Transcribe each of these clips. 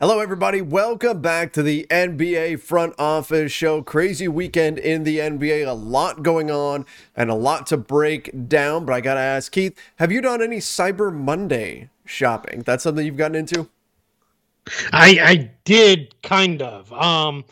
Hello, everybody. Welcome back to the NBA Front Office Show. Crazy weekend in the NBA. A lot going on and a lot to break down. But I got to ask, Keith, have you done any Cyber Monday shopping? That's something you've gotten into? I I did kind of. Um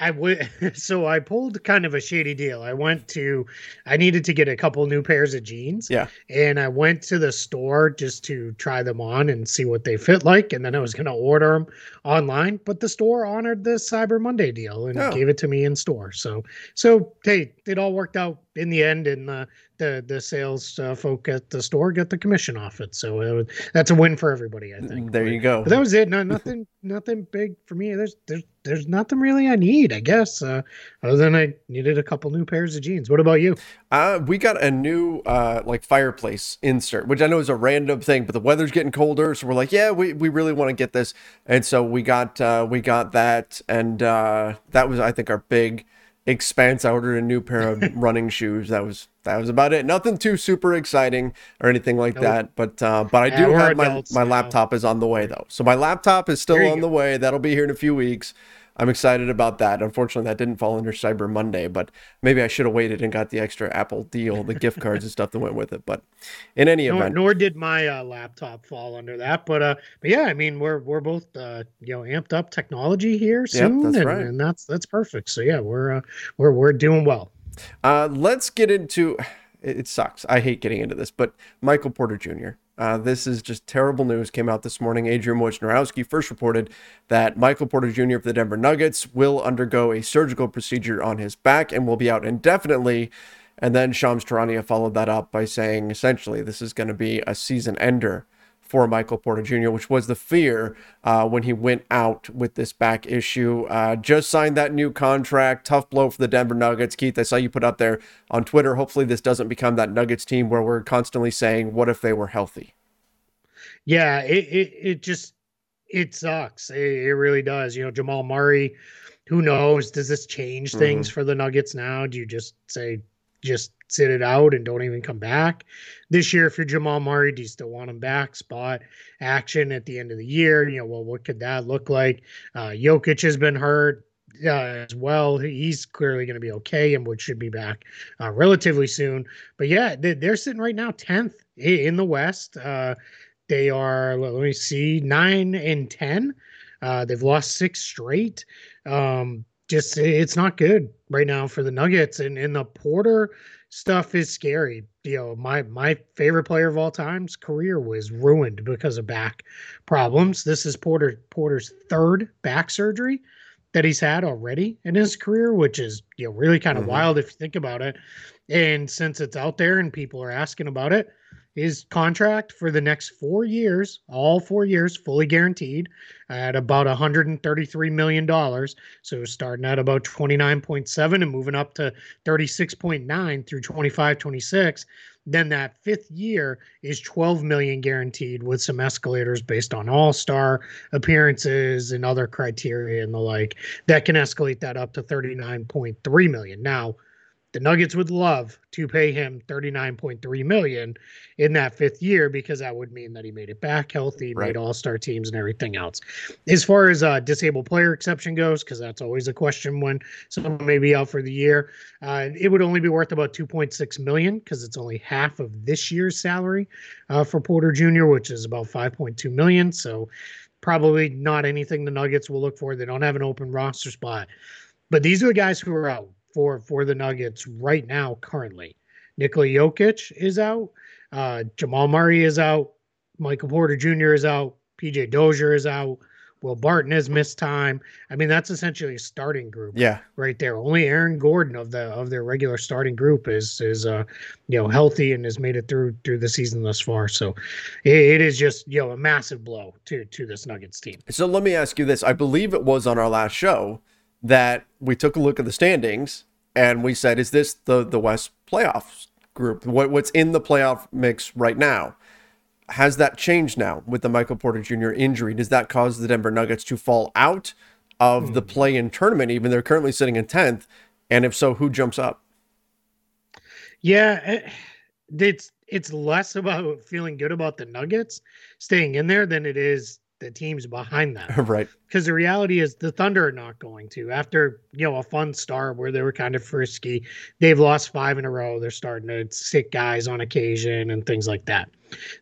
I would so I pulled kind of a shady deal. I went to I needed to get a couple new pairs of jeans. Yeah. And I went to the store just to try them on and see what they fit like and then I was going to order them online, but the store honored the Cyber Monday deal and Oh. gave it to me in store. So so hey, it all worked out in the end and uh, the the sales uh, folk at the store got the commission off it. So it was, that's a win for everybody, I think. There you go. But that was it. No, nothing, nothing big for me. There's, there's, there's nothing really I need, I guess. Uh, other than I needed a couple new pairs of jeans. What about you? Uh, we got a new uh, like fireplace insert, which I know is a random thing, but the weather's getting colder, so we're like, yeah, we, we really want to get this, and so we got uh, we got that, and uh, that was I think our big expense. I ordered a new pair of running shoes. That was that was about it. Nothing too super exciting or anything like Nope. that, but uh, but I do we're have my my now. laptop is on the way though, so my laptop is still on go. the way. That'll be here in a few weeks. I'm excited about that. Unfortunately, that didn't fall under Cyber Monday, but maybe I should have waited and got the extra Apple deal, the gift cards and stuff that went with it. But in any Nor, event, nor did my uh, laptop fall under that. But uh, but yeah, I mean, we're we're both uh, you know amped up technology here soon, that's and, right. and that's that's perfect. So yeah, we're uh, we're we're doing well. uh, let's get into. It, it sucks. I hate getting into this, but Michael Porter Jr. Uh, this is just terrible news. Came out this morning. Adrian Wojnarowski first reported that Michael Porter Jr. for the Denver Nuggets will undergo a surgical procedure on his back and will be out indefinitely. And then Shams Charania followed that up by saying essentially this is going to be a season ender for Michael Porter Jr., which was the fear uh, when he went out with this back issue. Uh, just signed that new contract. Tough blow for the Denver Nuggets. Keith, I saw you put up there on Twitter. Hopefully, this doesn't become that Nuggets team where we're constantly saying, What if they were healthy? Yeah, it it, it just it sucks. It, it really does. You know, Jamal Murray. Who knows? Does this change things for the Nuggets now? Do you just say just sit it out and don't even come back this year? If you're Jamal Murray, do you still want him back? Spot action at the end of the year. You know, well, what could that look like? Uh, Jokic has been hurt. Uh, as well, he's clearly going to be okay and would should be back uh, relatively soon. But yeah, they, they're sitting right now tenth in the West. Uh, they are let me see nine and ten. Uh, they've lost six straight. Um, just it's not good right now for the Nuggets, and and the Porter stuff is scary. You know, my my favorite player of all time's career was ruined because of back problems. This is Porter Porter's third back surgery that he's had already in his career, which is you know really kind of Mhm. wild if you think about it. And since it's out there and people are asking about it, his contract for the next four years, all four years, fully guaranteed at about 133 million dollars. So starting at about 29.7 and moving up to 36.9 through 25, 26. Then that fifth year is 12 million guaranteed with some escalators based on all-star appearances and other criteria and the like that can escalate that up to 39.3 million. Now, the Nuggets would love to pay him 39.3 million in that fifth year because that would mean that he made it back healthy, Right. made all-star teams and everything else. As far as uh, disabled player exception goes, because that's always a question when someone may be out for the year, uh, it would only be worth about 2.6 million because it's only half of this year's salary uh, for Porter Jr., which is about 5.2 million. So probably not anything the Nuggets will look for. They don't have an open roster spot, but these are the guys who are out for for the Nuggets right now currently. Nikola Jokic is out. Uh, Jamal Murray is out. Michael Porter Jr. is out. PJ Dozier is out. Will Barton has missed time. I mean, that's essentially a starting group Yeah. right there. Only Aaron Gordon of the of their regular starting group is is uh you know healthy and has made it through through the season thus far. So it, it is just you know a massive blow to to this Nuggets team. So let me ask you this. I believe it was on our last show that we took a look at the standings and we said, is this the, the West playoffs group? What, what's in the playoff mix right now? Has that changed now with the Michael Porter Jr. injury? Does that cause the Denver Nuggets to fall out of the hmm. play in tournament, even they're currently sitting in 10th? And if so, who jumps up? Yeah, it's it's less about feeling good about the Nuggets staying in there than it is the teams behind them. right. Because the reality is the Thunder are not going to. After, you know, a fun start where they were kind of frisky, they've lost five in a row. They're starting to sit guys on occasion and things like that.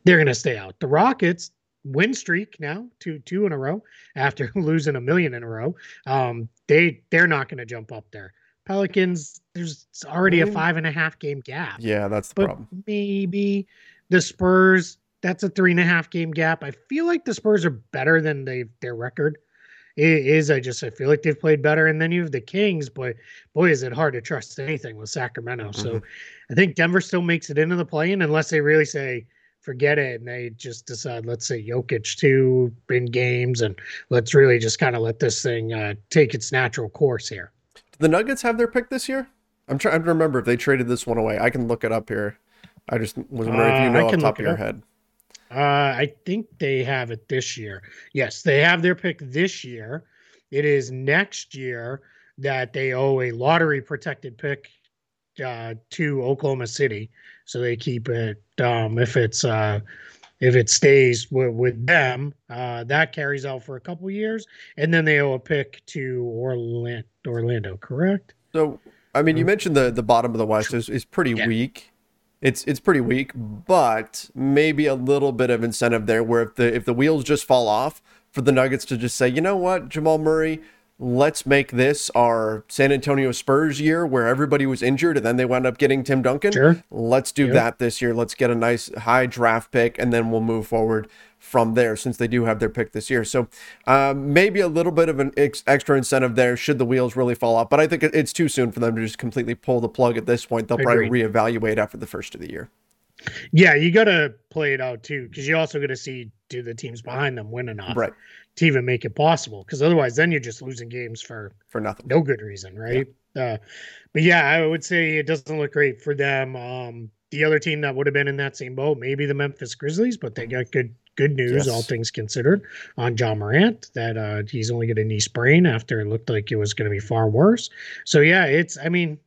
They're gonna stay out. The Rockets, win streak now, two two in a row after losing a million in a row. Um, they they're not gonna jump up there. Pelicans, there's already a five and a half game gap. Yeah, that's the but problem. maybe the Spurs, that's a three and a half game gap. I feel like the Spurs are better than they their record it is. I just I feel like they've played better. And then you have the Kings, but boy, is it hard to trust anything with Sacramento. Mm-hmm. So I think Denver still makes it into the play-in unless they really say forget it and they just decide let's say Jokic two in games and let's really just kind of let this thing uh, take its natural course here. Do the Nuggets have their pick this year? I'm trying to remember if they traded this one away. I can look it up here. I just was wondering uh, if you know off the top of your head. Uh, I think they have it this year. Yes, they have their pick this year. It is next year that they owe a lottery protected pick uh, to Oklahoma City, so they keep it. Um, if it's uh, if it stays with, with them, uh, that carries out for a couple years, and then they owe a pick to Orlando. Orlando, correct? So, I mean, you mentioned the the bottom of the West is, is pretty yeah. weak it's it's pretty weak, but maybe a little bit of incentive there where if the if the wheels just fall off for the Nuggets to just say, you know what, Jamal Murray, let's make this our San Antonio Spurs year where everybody was injured and then they wound up getting Tim Duncan. Sure. Let's do yeah. that this year. Let's get a nice high draft pick and then we'll move forward from there since they do have their pick this year. So um, maybe a little bit of an ex- extra incentive there should the wheels really fall off. But I think it's too soon for them to just completely pull the plug at this point. They'll Agreed. probably reevaluate after the first of the year. Yeah, you got to play it out too because you also got to see do the teams behind them win enough right. to even make it possible. Because otherwise, then you're just losing games for for nothing, no good reason, right? Yeah. Uh, but yeah, I would say it doesn't look great for them. Um, the other team that would have been in that same boat, maybe the Memphis Grizzlies, but they got good good news, yes. all things considered, on Ja Morant that uh, he's only got a knee sprain after it looked like it was going to be far worse. So yeah, it's. I mean,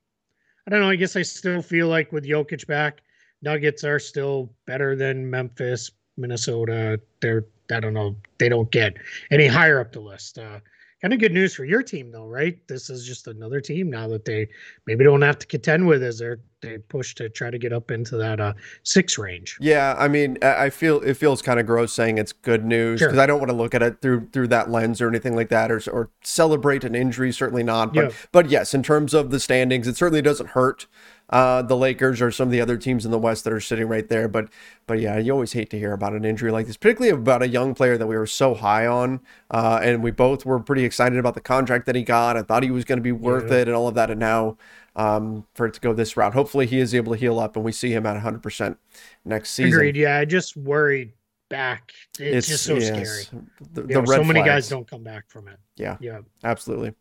I don't know. I guess I still feel like with Jokic back, Nuggets are still better than Memphis, Minnesota. They're. I don't know. They don't get any higher up the list. Uh, kind of good news for your team though, right? This is just another team now that they maybe don't have to contend with as they're they push to try to get up into that uh, six range. Yeah, I mean, I feel it feels kind of gross saying it's good news because sure. I don't want to look at it through through that lens or anything like that, or or celebrate an injury. Certainly not. But yeah. but yes, in terms of the standings, it certainly doesn't hurt uh, the Lakers or some of the other teams in the West that are sitting right there. But but yeah, you always hate to hear about an injury like this, particularly about a young player that we were so high on, uh, and we both were pretty excited about the contract that he got. I thought he was going to be worth yeah. it and all of that, and now um, for it to go this route, hopefully he is able to heal up and we see him at 100 percent next season. Agreed. Yeah, I just worried back. It's, it's just so yes. scary. The, the know, so many guys don't come back from it. Yeah. Yeah. Absolutely.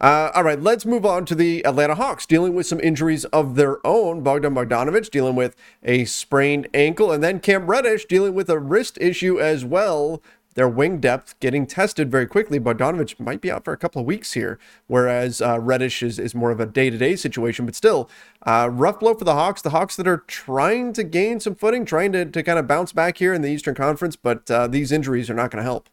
Uh, all right, let's move on to the Atlanta Hawks dealing with some injuries of their own. Bogdan Bogdanovic dealing with a sprained ankle, and then Cam Reddish dealing with a wrist issue as well. Their wing depth getting tested very quickly. Bogdanovic might be out for a couple of weeks here, whereas uh, Reddish is, is more of a day to day situation. But still, uh, rough blow for the Hawks. The Hawks that are trying to gain some footing, trying to, to kind of bounce back here in the Eastern Conference, but uh, these injuries are not going to help.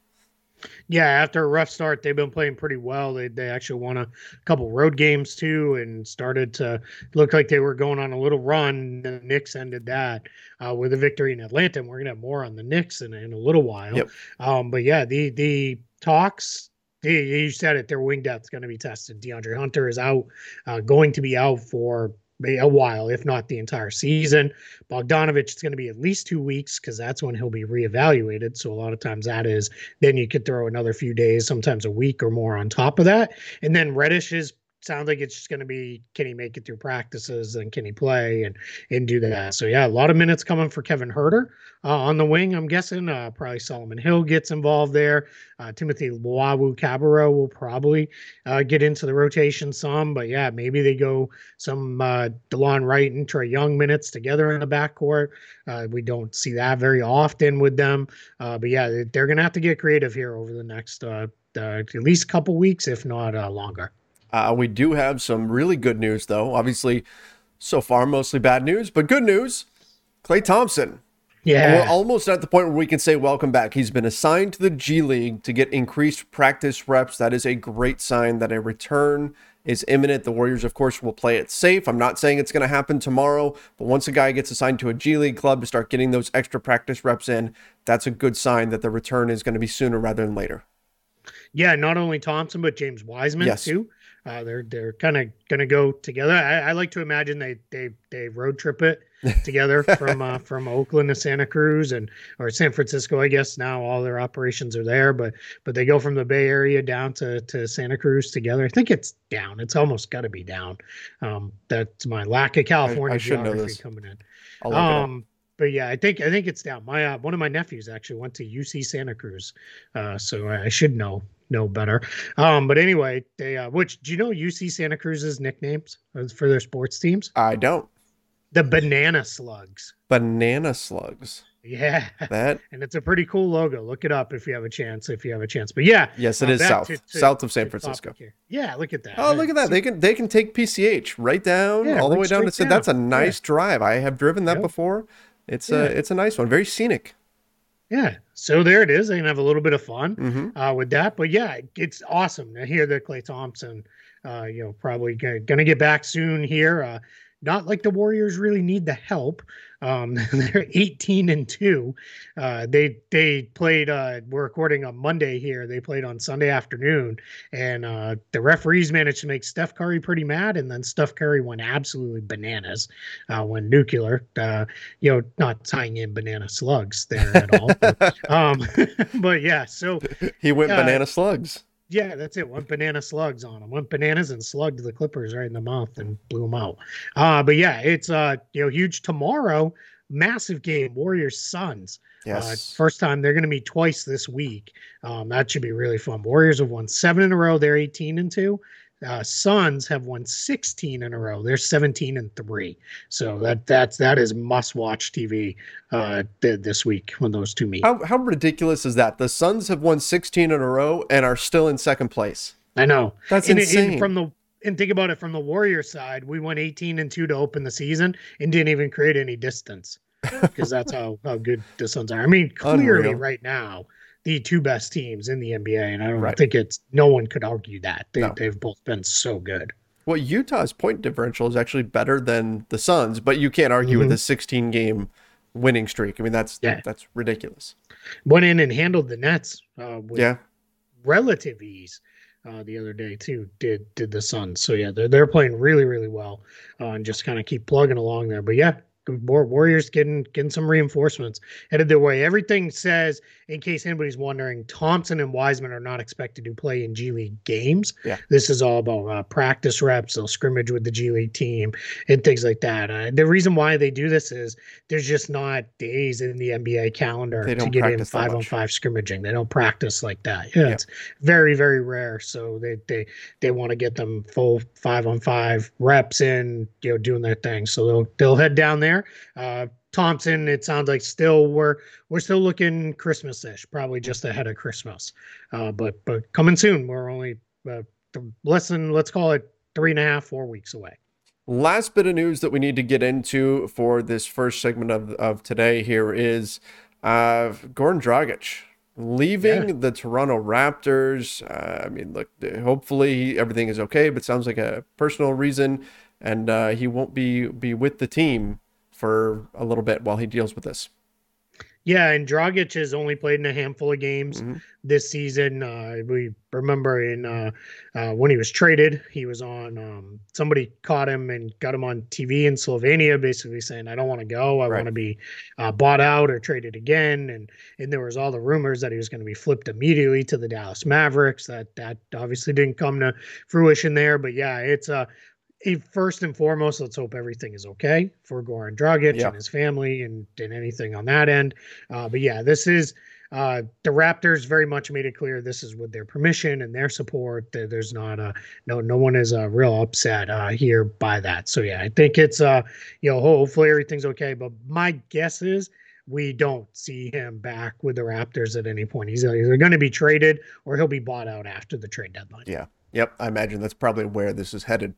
Yeah, after a rough start, they've been playing pretty well. They they actually won a couple road games too, and started to look like they were going on a little run. The Knicks ended that uh, with a victory in Atlanta. And we're gonna have more on the Knicks in, in a little while. Yep. Um, but yeah, the the talks. You said it. Their wing depth is going to be tested. DeAndre Hunter is out, uh, going to be out for a while, if not the entire season. Bogdanovic is going to be at least two weeks because that's when he'll be reevaluated. So a lot of times that is then you could throw another few days, sometimes a week or more on top of that. And then Reddish is sounds like it's just going to be can he make it through practices and can he play and and do that. So yeah, a lot of minutes coming for Kevin Huerter uh, on the wing. I'm guessing uh, probably Solomon Hill gets involved there. Uh, Timothy Luwawu-Cabarrot will probably uh, get into the rotation some, but yeah, maybe they go some uh, Delon Wright and Trae Young minutes together in the backcourt. Uh, we don't see that very often with them, but yeah, they're going to have to get creative here over the next at least couple weeks, if not longer. Uh, we do have some really good news, though. Obviously, so far, mostly bad news, but good news. Klay Thompson Yeah. We're almost at the point where we can say welcome back. He's been assigned to the G League to get increased practice reps. That is a great sign that a return is imminent. The Warriors, of course, will play it safe. I'm not saying it's going to happen tomorrow, but once a guy gets assigned to a G League club to start getting those extra practice reps in, that's a good sign that the return is going to be sooner rather than later. Yeah, not only Thompson but James Wiseman Yes. too. Uh, they're they're kind of gonna go together. I, I like to imagine they they they road trip it together from uh, from Oakland to Santa Cruz and or San Francisco. I guess now all their operations are there, but but they go from the Bay Area down to to Santa Cruz together. I think it's down. It's almost got to be down. Um, that's my lack of California should know geography this. coming in. I'll look it. Um, but yeah, I think I think it's down. My uh, one of my nephews actually went to UC Santa Cruz, uh, so I should know know better. Um, but anyway, they uh, which do you know UC Santa Cruz's nicknames for their sports teams? I don't. The Banana Slugs. Banana slugs. Yeah, That and it's a pretty cool logo. Look it up if you have a chance. If you have a chance, but yeah, yes, it uh, is south, to- to- south of San Francisco. Yeah, look at that. Oh, look at that! They can they can take PCH right down Yeah, all the way down to Sid. That's a down. nice drive. I have driven that Yep. before. It's Yeah. a it's a nice one. Very scenic. Yeah, so there it is. They can have a little bit of fun. hmm uh, with that. But yeah, it's awesome to hear that Klay Thompson, uh, you know, probably going to get back soon here. Uh, not like the Warriors really need the help. Um, they're 18 and two. Uh, they they played. Uh, we're recording on Monday here. They played on Sunday afternoon, and uh, the referees managed to make Steph Curry pretty mad, and then Steph Curry went absolutely bananas uh, when nuclear. Uh, you know, not tying in banana slugs there at all. but, um, but yeah, so He went banana slugs. Yeah, that's it. Went banana slugs on him. Went bananas and slugged the Clippers right in the mouth and blew them out. Uh, but yeah, it's uh you know huge tomorrow. Massive game, Warriors Suns. Uh, Yes. first time they're going to meet twice this week. Um, that should be really fun. Warriors have won seven in a row. They're 18 and two. Uh, Suns have won 16 in a row. They're 17 and three. So that that's that is must watch TV uh, th- this week when those two meet. how how ridiculous is that? The Suns have won 16 in a row and are still in second place. I know. That's and, insane. And from the and think about it from the Warrior side, we went 18 and 2 to open the season and didn't even create any distance because that's how, how good the Suns are. I mean, clearly Unreal. right now, the two best teams in the NBA, and I don't Right. think it's no one could argue that. They, No. They've both been so good. Well, Utah's point differential is actually better than the Suns, but you can't argue with Mhm. a 16 game winning streak. I mean, that's Yeah. that's ridiculous. Went in and handled the Nets uh, with Yeah. relative ease. Uh, the other day too did did the Suns. So yeah, they're they're playing really really well uh, and just kind of keep plugging along there. But yeah, War- Warriors getting getting some reinforcements headed their way. Everything says, in case anybody's wondering, Thompson and Wiseman are not expected to play in G League games. Yeah. This is all about uh, practice reps. They'll scrimmage with the G League team and things like that. Uh, the reason why they do this is there's just not days in the NBA calendar to get in five on five scrimmaging. They don't practice like that. Yeah, Yeah. it's very very rare. So they they they want to get them full five on five reps in, you know, doing their thing. So they'll they'll head down there. Uh, Thompson, it sounds like still we're we're still looking Christmas-ish, probably just ahead of Christmas. Uh, but but coming soon. We're only uh, th- less than let's call it three and a half, four weeks away. Last bit of news that we need to get into for this first segment of, of today here is uh, Goran Dragic leaving Yeah. the Toronto Raptors. Uh, I mean, look, hopefully everything is okay, but sounds like a personal reason, and uh, he won't be be with the team for a little bit while he deals with this. Yeah, and Dragic has only played in a handful of games Mhm. this season. Uh, we remember in uh, uh, when he was traded, he was on. Um, somebody caught him and got him on TV in Slovenia, basically saying, "I don't want to go. I Right. want to be uh, bought out or traded again." And and there was all the rumors that he was going to be flipped immediately to the Dallas Mavericks. That that obviously didn't come to fruition there. But yeah, it's uh, a first and foremost, let's hope everything is okay for Goran Dragic Yeah. and his family and, and anything on that end. Uh, but yeah, this is uh, the Raptors very much made it clear this is with their permission and their support. There- There's not a no no one is uh, real upset uh, here by that. So yeah, I think it's uh you know hopefully everything's okay. But my guess is we don't see him back with the Raptors at any point. He's either going to be traded or he'll be bought out after the trade deadline. Yeah. Yep, I imagine that's probably where this is headed.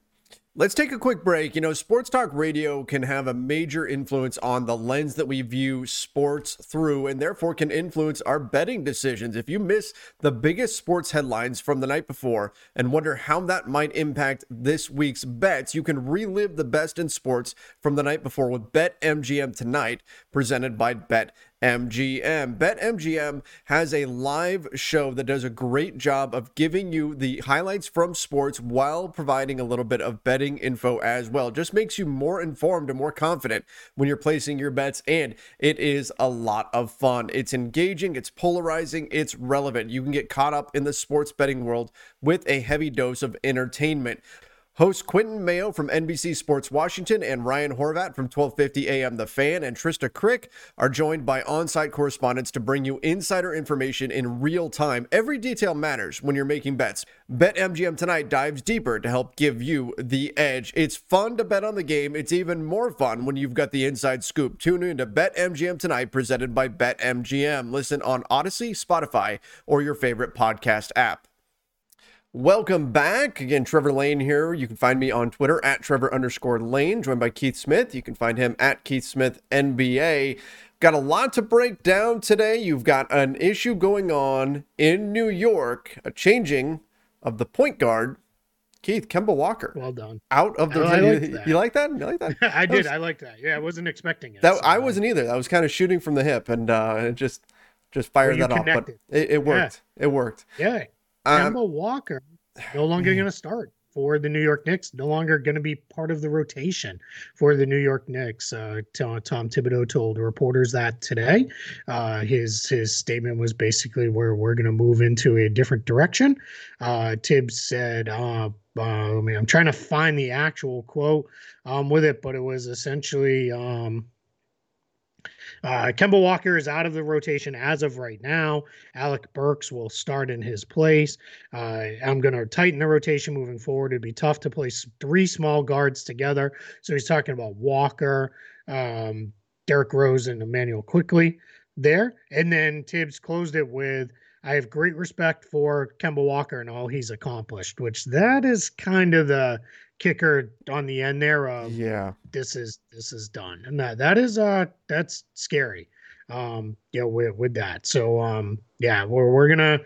Let's take a quick break. You know, sports talk radio can have a major influence on the lens that we view sports through and therefore can influence our betting decisions. If you miss the biggest sports headlines from the night before and wonder how that might impact this week's bets, you can relive the best in sports from the night before with BetMGM tonight, presented by Bet MGM. BetMGM has a live show that does a great job of giving you the highlights from sports while providing a little bit of betting info as well. Just makes you more informed and more confident when you're placing your bets, and it is a lot of fun. It's engaging, it's polarizing, it's relevant. You can get caught up in the sports betting world with a heavy dose of entertainment. Hosts Quentin Mayo from NBC Sports Washington and Ryan Horvat from 1250 AM The Fan and Trista Crick are joined by on-site correspondents to bring you insider information in real time. Every detail matters when you're making bets. BetMGM tonight dives deeper to help give you the edge. It's fun to bet on the game. It's even more fun when you've got the inside scoop. Tune in to BetMGM tonight presented by BetMGM. Listen on Odyssey, Spotify, or your favorite podcast app. Welcome back. Again, Trevor Lane here. You can find me on Twitter at Trevor underscore Lane, joined by Keith Smith. You can find him at Keith Smith NBA. Got a lot to break down today. You've got an issue going on in New York, a changing of the point guard. Keith, Kemba Walker. Well done. Out of the. I you, you like that? You like that? I That did. was- I like that. Yeah, I wasn't expecting it. that so, I wasn't either. I was kind of shooting from the hip and uh, it just just fired you that off. But it, it worked. It worked. Yeah. Um, Kemba Walker no longer going to start for the New York Knicks. No longer going to be part of the rotation for the New York Knicks. Uh, Tom, Thibodeau told reporters that today. Uh, his his statement was basically where we're going to move into a different direction. Uh, Thibs said. Uh, uh, I mean, I'm trying to find the actual quote um, with it, but it was essentially um, uh, Kemba Walker is out of the rotation as of right now. Alec Burks will start in his place. Uh, I'm going to tighten the rotation moving forward. It'd be tough to place three small guards together. So he's talking about Walker, um, Derrick Rose, and Immanuel Quickley there. And then Thibs closed it with, I have great respect for Kemba Walker and all he's accomplished, which that is kind of the kicker on the end there of yeah. this is this is done. And that that is uh that's scary um yeah with, with that. So um yeah we're, we're gonna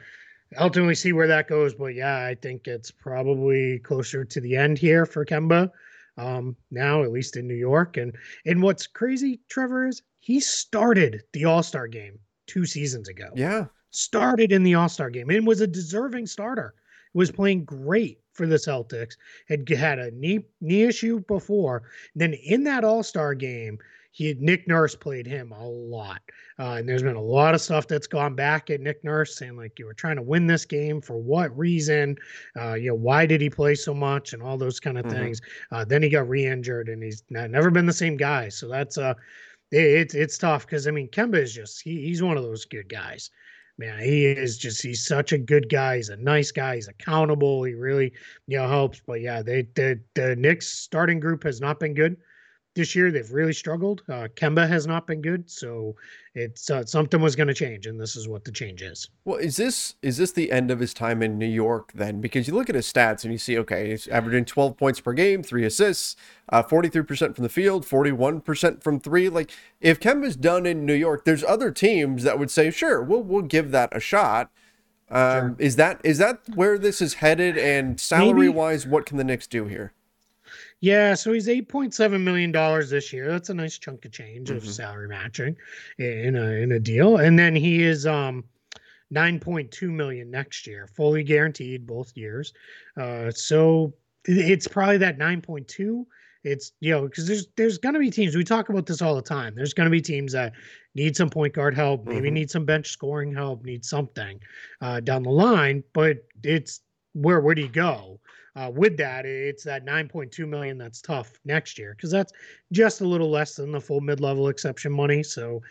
ultimately see where that goes. But yeah i think it's probably closer to the end here for kemba um now at least in new york. And and what's crazy trevor is he started the all-star game two seasons ago. Yeah. started in the all-star game and was a deserving starter. Was playing great for the Celtics. Had had a knee knee issue before. Then in that All Star game, he Nick Nurse played him a lot, uh, and there's been a lot of stuff that's gone back at Nick Nurse saying like you were trying to win this game for what reason? Uh, you know why did he play so much and all those kind of Mhm. things. Uh, then he got re-injured and he's not, never been the same guy. So that's uh, it, it's it's tough because I mean Kemba is just he, he's one of those good guys man he is just he's such a good guy. He's a nice guy. He's accountable. He really you know helps. But yeah they the the Knicks starting group has not been good this year they've really struggled uh Kemba has not been good so it's uh, something was going to change and this is what the change is Well, is this is this the end of his time in New York then? Because you look at his stats and you see, okay, he's averaging 12 points per game, three assists, uh, 43% from the field, 41% from three. Like, if Kemba's done in New York, there's other teams that would say, sure, we'll we'll give that a shot. Um, Is that is that where this is headed? And salary wise, what can the Knicks do here? Yeah, so he's eight point seven million dollars this year. That's a nice chunk of change of Mhm. salary matching in a in a deal. And then he is um nine point two million next year, fully guaranteed both years. Uh, so it's probably that nine point two. It's you know because there's there's gonna be teams we talk about this all the time. There's gonna be teams that need some point guard help, maybe Mhm. need some bench scoring help, need something uh, down the line. But it's where where do you go? Uh, with that, it's that 9.2 million that's tough next year because that's just a little less than the full mid-level exception money. So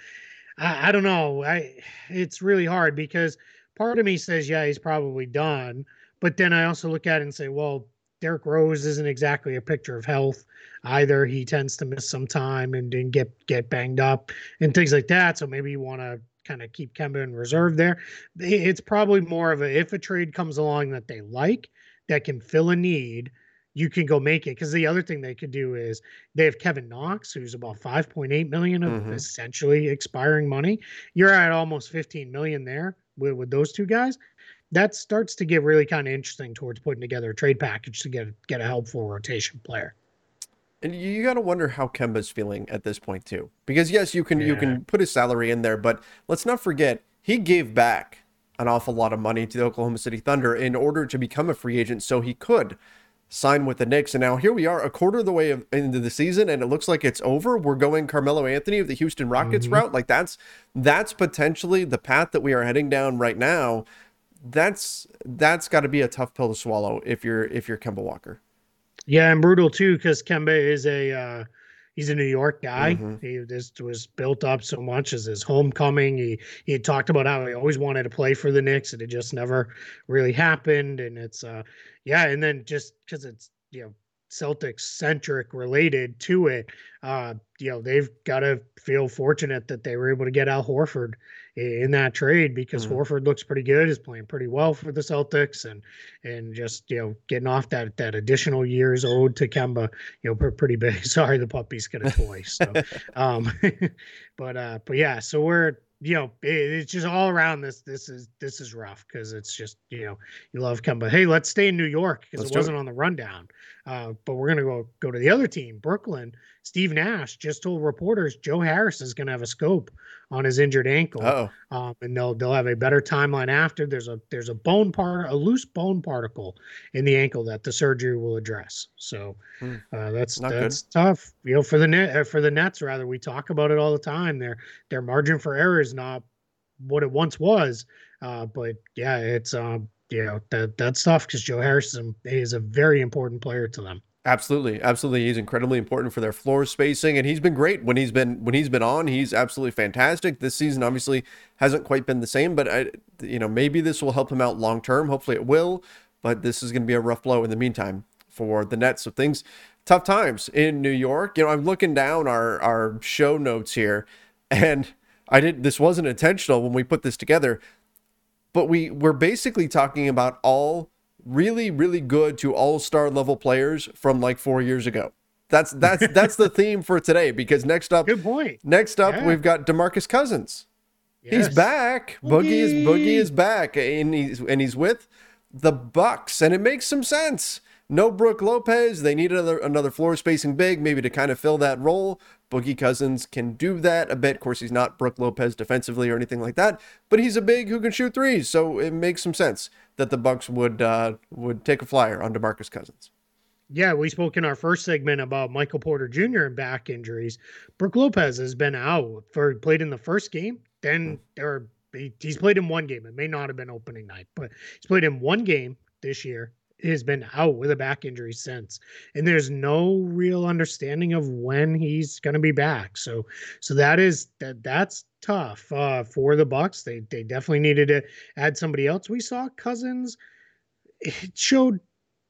I, I don't know. I it's really hard because part of me says, yeah, he's probably done, but then I also look at it and say, well, Derrick Rose isn't exactly a picture of health either. He tends to miss some time and then get get banged up and things like that. So maybe you want to kind of keep Kemba in reserve there. It's probably more of a if a trade comes along that they like that can fill a need, you can go make it. Because the other thing they could do is they have Kevin Knox, who's about 5.8 million of mm-hmm. essentially expiring money. You're at almost 15 million there with, with those two guys. That starts to get really kind of interesting towards putting together a trade package to get get a helpful rotation player. And you got to wonder how Kemba's feeling at this point too, because yes, you can yeah. you can put his salary in there, but let's not forget he gave back an awful lot of money to the Oklahoma City Thunder in order to become a free agent, so he could sign with the Knicks. And now here we are, a quarter of the way of, into the season, and it looks like it's over. We're going Carmelo Anthony of the Houston Rockets mm-hmm. route. Like that's that's potentially the path that we are heading down right now. That's that's got to be a tough pill to swallow if you're if you're Kemba Walker. Yeah, and brutal too because Kemba is a uh, he's a New York guy. Mm-hmm. He just was built up so much as his homecoming. He he talked about how he always wanted to play for the Knicks, and it just never really happened. And it's uh yeah, and then just because it's you know Celtics centric related to it, uh, you know, they've got to feel fortunate that they were able to get Al Horford in that trade because mm-hmm. Horford looks pretty good, is playing pretty well for the Celtics, and and just you know getting off that that additional years owed to Kemba, you know, pretty big. Sorry, the puppy's got a toy. So, um, but uh, but yeah, so we're you know, it, it's just all around this. This is this is rough because it's just you know you love Kemba. Hey, let's stay in New York because it wasn't it. on the rundown. Uh, but we're gonna go go to the other team, Brooklyn. Steve Nash just told reporters Joe Harris is gonna have a scope on his injured ankle, um, and they'll they'll have a better timeline after. There's a there's a bone part, a loose bone particle in the ankle that the surgery will address. So hmm. uh, that's Not that's good. tough. You know, for the net uh, for the Nets rather, we talk about it all the time. Their their margin for error is not what it once was. Uh, but yeah, it's um, you know that that's tough because Joe Harrison is a very important player to them. Absolutely, absolutely. He's incredibly important for their floor spacing, and he's been great when he's been when he's been on. He's absolutely fantastic. This season obviously hasn't quite been the same, but I, you know, maybe this will help him out long term. Hopefully, it will. But this is going to be a rough blow in the meantime for the Nets. So things, tough times in New York. You know, I'm looking down our our show notes here, and I did. This wasn't intentional when we put this together but we we're basically talking about all really really good to all-star level players from like 4 years ago. That's that's that's the theme for today because next up Good point. Next up yeah. we've got DeMarcus Cousins. Yes. He's back. Boogie. Boogie is Boogie is back and he's and he's with the Bucks and it makes some sense. No Brook Lopez. They need another another floor spacing big, maybe to kind of fill that role. Boogie Cousins can do that a bit. Of course, he's not Brook Lopez defensively or anything like that, but he's a big who can shoot threes. So it makes some sense that the Bucks would uh, would take a flyer on DeMarcus Cousins. Yeah, we spoke in our first segment about Michael Porter Jr. and back injuries. Brook Lopez has been out for played in the first game, then or he's played in one game. It may not have been opening night, but he's played in one game this year has been out with a back injury since and there's no real understanding of when he's going to be back so so that is that that's tough uh for the bucks they they definitely needed to add somebody else we saw cousins it showed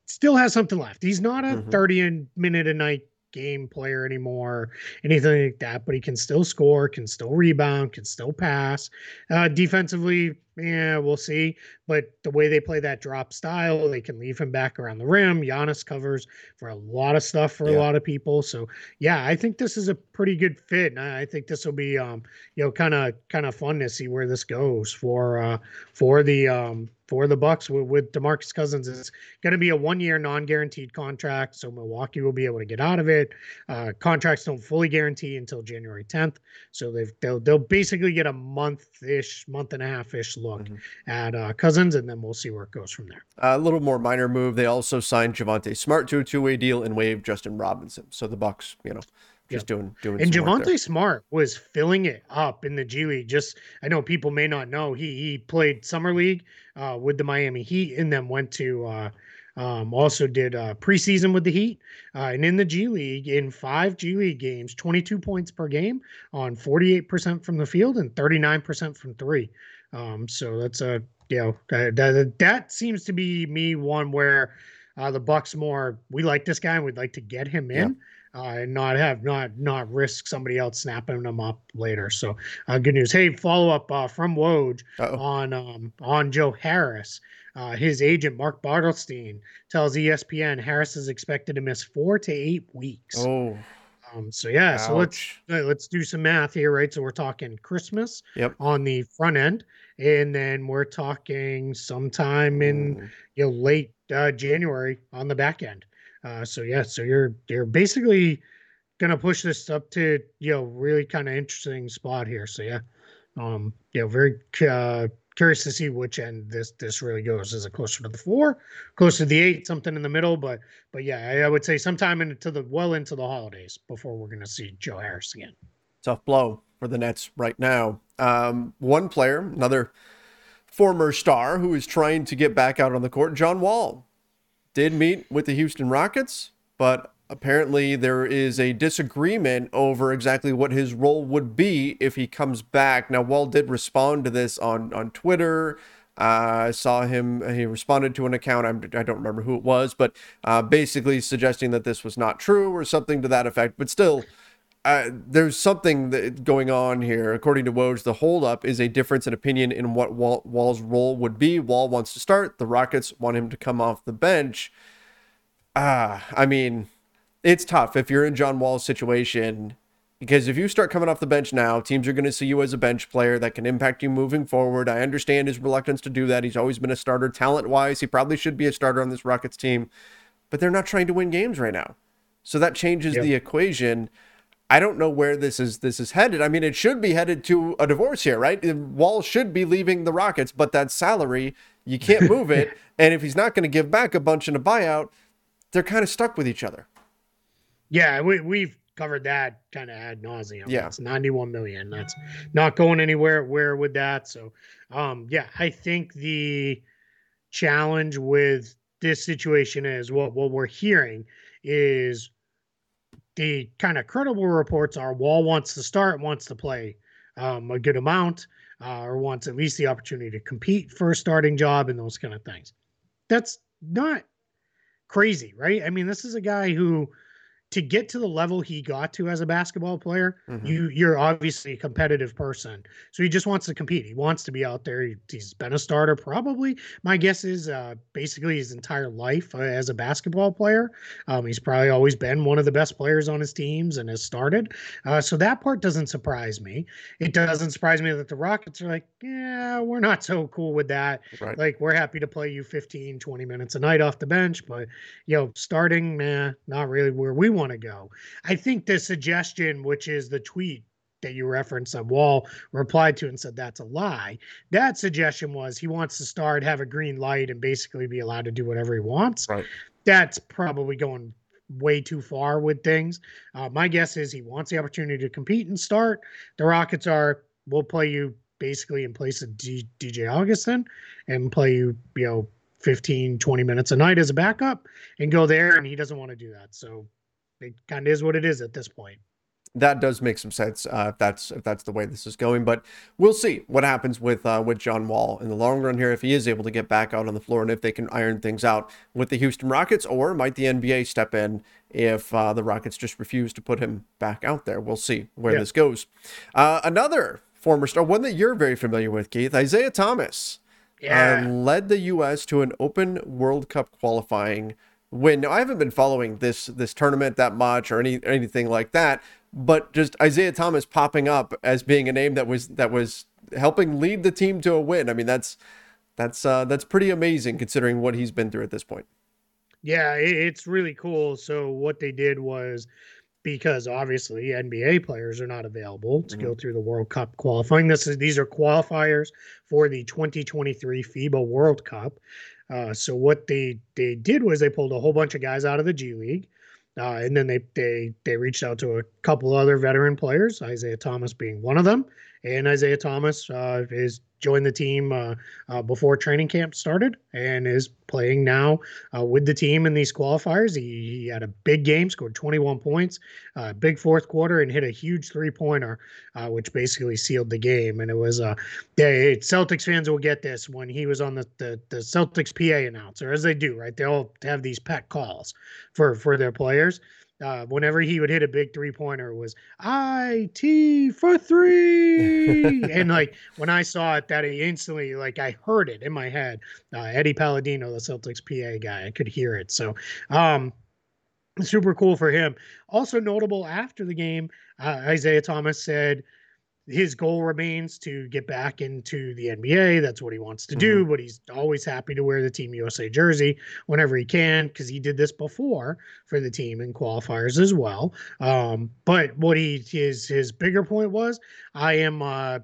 still has something left he's not a mm-hmm. 30 minute a night game player anymore, anything like that. But he can still score, can still rebound, can still pass. Uh, defensively, yeah, we'll see. But the way they play that drop style, they can leave him back around the rim. Giannis covers for a lot of stuff for yeah. a lot of people. So yeah, I think this is a pretty good fit. And I think this will be um, you know, kind of kind of fun to see where this goes for uh for the um for the Bucks with, with DeMarcus Cousins. It's going to be a one-year non-guaranteed contract, so Milwaukee will be able to get out of it. Uh, contracts don't fully guarantee until January 10th, so they've they'll they'll basically get a month-ish, month and a half-ish look mm-hmm. at uh, Cousins, and then we'll see where it goes from there. A little more minor move. They also signed Javonte Smart to a two-way deal and waived Justin Robinson. So the Bucks, you know just yep. doing doing. And Javonte Smart was filling it up in the G League. Just I know people may not know he he played summer league uh, with the Miami Heat and then went to uh, um, also did uh, preseason with the Heat uh, and in the G League in five G League games, 22 points per game on 48% from the field and 39% from three. Um, so that's a you know that, that seems to be me one where uh, the Bucks more we like this guy and we'd like to get him in. uh, and not have not not risk somebody else snapping him up later. So uh, good news. Hey, follow up uh, from Woj Uh-oh. on um, on Joe Harris. Uh, his agent Mark Bartelstein tells ESPN Harris is expected to miss four to eight weeks. Oh. Um, so yeah, Ouch. so let's uh, let's do some math here, right? So we're talking Christmas yep. on the front end, and then we're talking sometime in you know late uh, January on the back end. Uh, so yeah, so you're you're basically gonna push this up to you know really kind of interesting spot here. So yeah, um, yeah, very uh, curious to see which end this this really goes. Is it closer to the four, closer to the eight, something in the middle? But but yeah, I, I would say sometime into the well into the holidays before we're gonna see Joe Harris again. Tough blow for the Nets right now. Um, one player, another former star who is trying to get back out on the court, John Wall did meet with the Houston Rockets, but apparently there is a disagreement over exactly what his role would be if he comes back. Now, Wall did respond to this on on Twitter. Uh, I saw him. He responded to an account. I'm, I do not remember who it was, but uh, basically suggesting that this was not true or something to that effect. But still, uh, there's something that going on here. According to Woj, the holdup is a difference in opinion in what Wall, Wall's role would be. Wall wants to start. The Rockets want him to come off the bench. Ah, I mean, it's tough if you're in John Wall's situation because if you start coming off the bench now, teams are going to see you as a bench player that can impact you moving forward. I understand his reluctance to do that. He's always been a starter talent wise. He probably should be a starter on this Rockets team, but they're not trying to win games right now. So that changes yep. the equation. I don't know where this is this is headed. I mean, it should be headed to a divorce here, right? Wall should be leaving the Rockets, but that salary, you can't move it. and if he's not going to give back a bunch in a buyout, they're kind of stuck with each other. Yeah, we we've covered that kind of ad nauseum. Yeah, it's 91 million. That's not going anywhere. Where would that? So, um, yeah, I think the challenge with this situation is what what we're hearing is the kind of credible reports are Wall wants to start, wants to play um, a good amount, uh, or wants at least the opportunity to compete for a starting job and those kind of things. That's not crazy, right? I mean, this is a guy who to get to the level he got to as a basketball player, mm-hmm. you you're obviously a competitive person. So he just wants to compete. He wants to be out there. He, has been a starter probably. My guess is uh, basically his entire life uh, as a basketball player. Um, he's probably always been one of the best players on his teams and has started. Uh, so that part doesn't surprise me. It doesn't surprise me that the Rockets are like, yeah, we're not so cool with that. Right. Like we're happy to play you 15, 20 minutes a night off the bench, but you know, starting, man, not really where we want to go. I think the suggestion, which is the tweet that you referenced that Wall replied to and said that's a lie. That suggestion was he wants to start, have a green light, and basically be allowed to do whatever he wants. Right. That's probably going way too far with things. Uh, my guess is he wants the opportunity to compete and start. The Rockets are, we'll play you basically in place of D- DJ Augustin and play you, you know, 15, 20 minutes a night as a backup and go there. And he doesn't want to do that. So it kind of is what it is at this point. That does make some sense uh, if that's if that's the way this is going, but we'll see what happens with uh, with John Wall in the long run here if he is able to get back out on the floor and if they can iron things out with the Houston Rockets or might the NBA step in if uh, the Rockets just refuse to put him back out there. We'll see where yeah. this goes. Uh, another former star, one that you're very familiar with, Keith, Isaiah Thomas, uh, yeah. led the U.S. to an Open World Cup qualifying win. Now I haven't been following this this tournament that much or any anything like that, but just Isaiah Thomas popping up as being a name that was that was helping lead the team to a win. I mean, that's that's uh, that's pretty amazing considering what he's been through at this point. Yeah, it's really cool. So what they did was because obviously NBA players are not available to mm-hmm. go through the World Cup qualifying. This is these are qualifiers for the 2023 FIBA World Cup. Uh, so what they they did was they pulled a whole bunch of guys out of the G League, uh, and then they they they reached out to a couple other veteran players, Isaiah Thomas being one of them, and Isaiah Thomas uh, is joined the team uh, uh, before training camp started and is playing now uh, with the team in these qualifiers. He, he, had a big game, scored 21 points, uh, big fourth quarter, and hit a huge three pointer, uh, which basically sealed the game. And it was uh, they, Celtics fans will get this when he was on the, the, the Celtics PA announcer, as they do, right? They all have these pet calls for for their players uh, whenever he would hit a big three pointer was IT for three. and like when I saw it, that he instantly like I heard it in my head. Uh, Eddie Palladino, the Celtics PA guy, I could hear it. So um super cool for him. Also notable after the game, uh, Isaiah Thomas said his goal remains to get back into the NBA. That's what he wants to do, mm-hmm. but he's always happy to wear the Team USA jersey whenever he can because he did this before for the team in qualifiers as well. Um, but what he his his bigger point was, I am uh,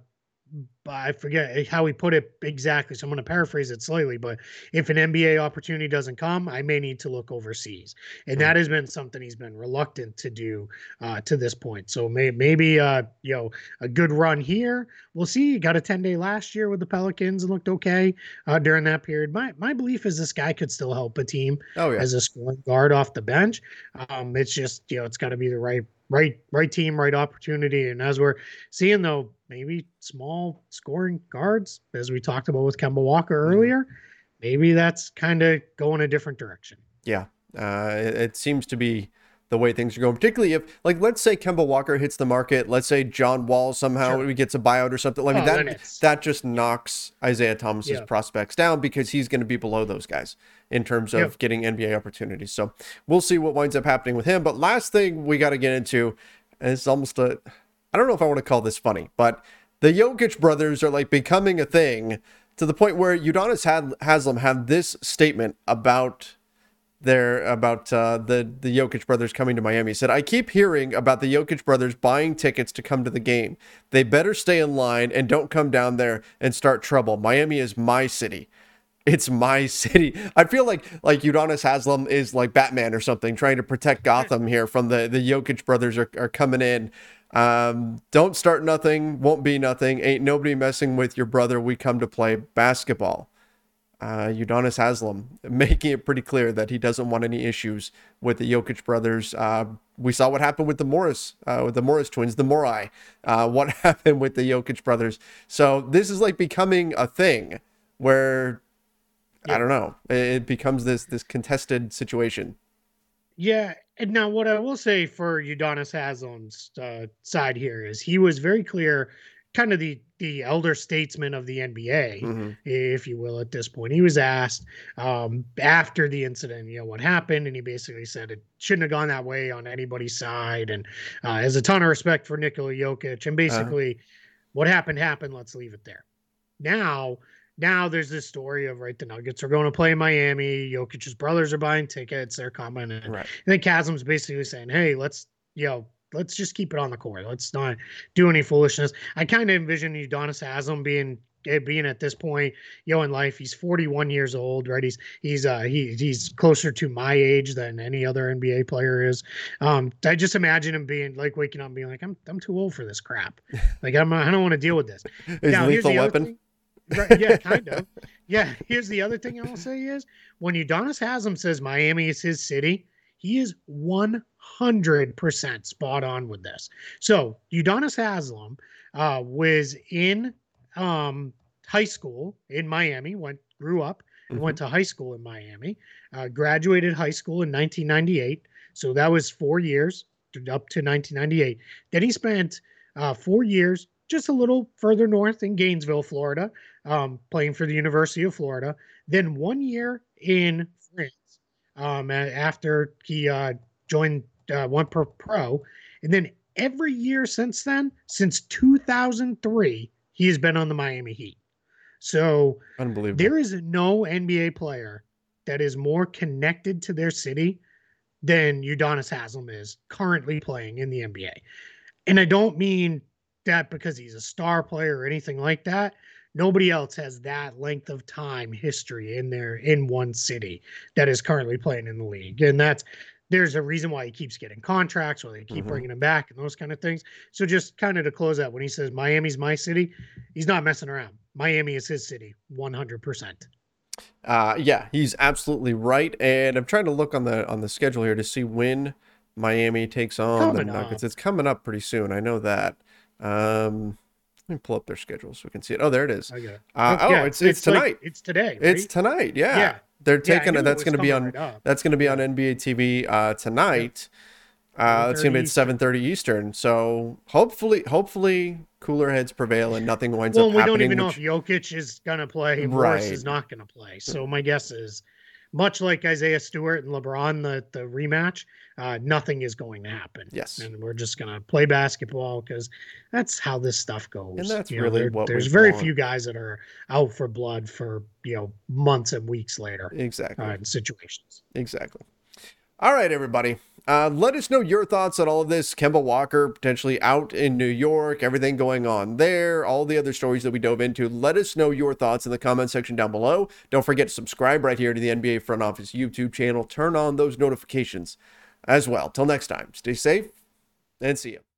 I forget how he put it exactly, so I'm going to paraphrase it slightly. But if an NBA opportunity doesn't come, I may need to look overseas, and that has been something he's been reluctant to do uh, to this point. So may, maybe uh, you know a good run here. We'll see. He got a 10 day last year with the Pelicans and looked okay uh, during that period. My my belief is this guy could still help a team oh, yeah. as a scoring guard off the bench. Um, it's just you know it's got to be the right right right team, right opportunity. And as we're seeing though, maybe small scoring guards, as we talked about with Kemba Walker mm-hmm. earlier, maybe that's kind of going a different direction. Yeah. Uh, it, it seems to be the way things are going, particularly if, like, let's say Kemba Walker hits the market. Let's say John Wall somehow sure. gets a buyout or something. I mean, oh, that that just knocks Isaiah Thomas's yeah. prospects down because he's going to be below those guys in terms of yep. getting NBA opportunities. So we'll see what winds up happening with him. But last thing we got to get into is almost a, I don't know if I want to call this funny, but the Jokic brothers are like becoming a thing to the point where Udonis Haslem had this statement about there about uh, the the Jokic brothers coming to Miami. He said, "I keep hearing about the Jokic brothers buying tickets to come to the game. They better stay in line and don't come down there and start trouble. Miami is my city. It's my city. I feel like like Udonis Haslem is like Batman or something, trying to protect Gotham here from the the Jokic brothers are, are coming in." Um, don't start nothing, won't be nothing. Ain't nobody messing with your brother. We come to play basketball uh, Udonis Haslem, making it pretty clear that he doesn't want any issues with the Jokic brothers. Uh, we saw what happened with the Morris, uh, with the Morris twins, the Morai. Uh, what happened with the Jokic brothers? So this is like becoming a thing where yeah. I don't know. It becomes this this contested situation. Yeah, and now what I will say for Udonis Haslem's uh, side here is he was very clear kind of the the elder statesman of the NBA, mm-hmm. if you will, at this point. He was asked um, after the incident, you know, what happened, and he basically said it shouldn't have gone that way on anybody's side, and uh, has a ton of respect for Nikola Jokic, and uh-huh. basically, uh-huh. what happened happened. Let's leave it there. Now, now there's this story of right, the Nuggets are going to play Miami. Jokic's brothers are buying tickets. They're coming, and, right. and then Chasm's basically saying, "Hey, let's you know." Let's just keep it on the court. Let's not do any foolishness. I kind of envision Udonis Haslem being eh, being at this point, you know, in life, he's 41 years old, right? He's he's uh he he's closer to my age than any other NBA player is. Um, I just imagine him being like waking up and being like, I'm I'm too old for this crap. Like I'm I don't want to deal with this. Is now, lethal weapon. Right, yeah, kind of. Yeah. Here's the other thing I will say is when Udonis Haslem says Miami is his city, he is 100% spot on with this. So, Udonis Haslem uh, was in um, high school in Miami, went grew up and mm-hmm. went to high school in Miami, uh, graduated high school in 1998. So that was four years up to 1998. Then he spent uh, four years just a little further north in Gainesville, Florida, um, playing for the University of Florida. Then one year in France um, after he uh, joined uh, One Pro Pro, and then every year since then, since 2003, he has been on the Miami Heat. So unbelievable. There is no NBA player that is more connected to their city than Udonis Haslem is currently playing in the NBA. And I don't mean that because he's a star player or anything like that nobody else has that length of time history in there in one city that is currently playing in the league and that's there's a reason why he keeps getting contracts or they keep mm-hmm. bringing him back and those kind of things so just kind of to close out when he says miami's my city he's not messing around miami is his city 100% uh, yeah he's absolutely right and i'm trying to look on the on the schedule here to see when miami takes on coming the nuggets up. it's coming up pretty soon i know that um let me pull up their schedule so we can see it. Oh, there it is. Okay. Uh, oh, yeah, it's, it's, it's tonight. Like, it's today. Right? It's tonight. Yeah. Yeah. They're taking yeah, it. That's going to be on. Right that's going to be on NBA TV uh, tonight. Yeah. Uh, it's gonna be at 7:30 seven thirty Eastern. So hopefully, hopefully, cooler heads prevail and nothing winds Well, up Well, we don't even know if Jokic is gonna play. Morris is not gonna play. So my guess is, much like Isaiah Stewart and LeBron, the the rematch, uh, nothing is going to happen. Yes. and we're just gonna play basketball because that's how this stuff goes. And that's You know, really there- what there's very want. few guys that are out for blood for you know months and weeks later exactly. uh, situations. Exactly. All right, everybody. Uh, let us know your thoughts on all of this. Kemba Walker potentially out in New York, everything going on there, all the other stories that we dove into. Let us know your thoughts in the comment section down below. Don't forget to subscribe right here to the NBA Front Office YouTube channel. Turn on those notifications as well. Till next time, stay safe and see you.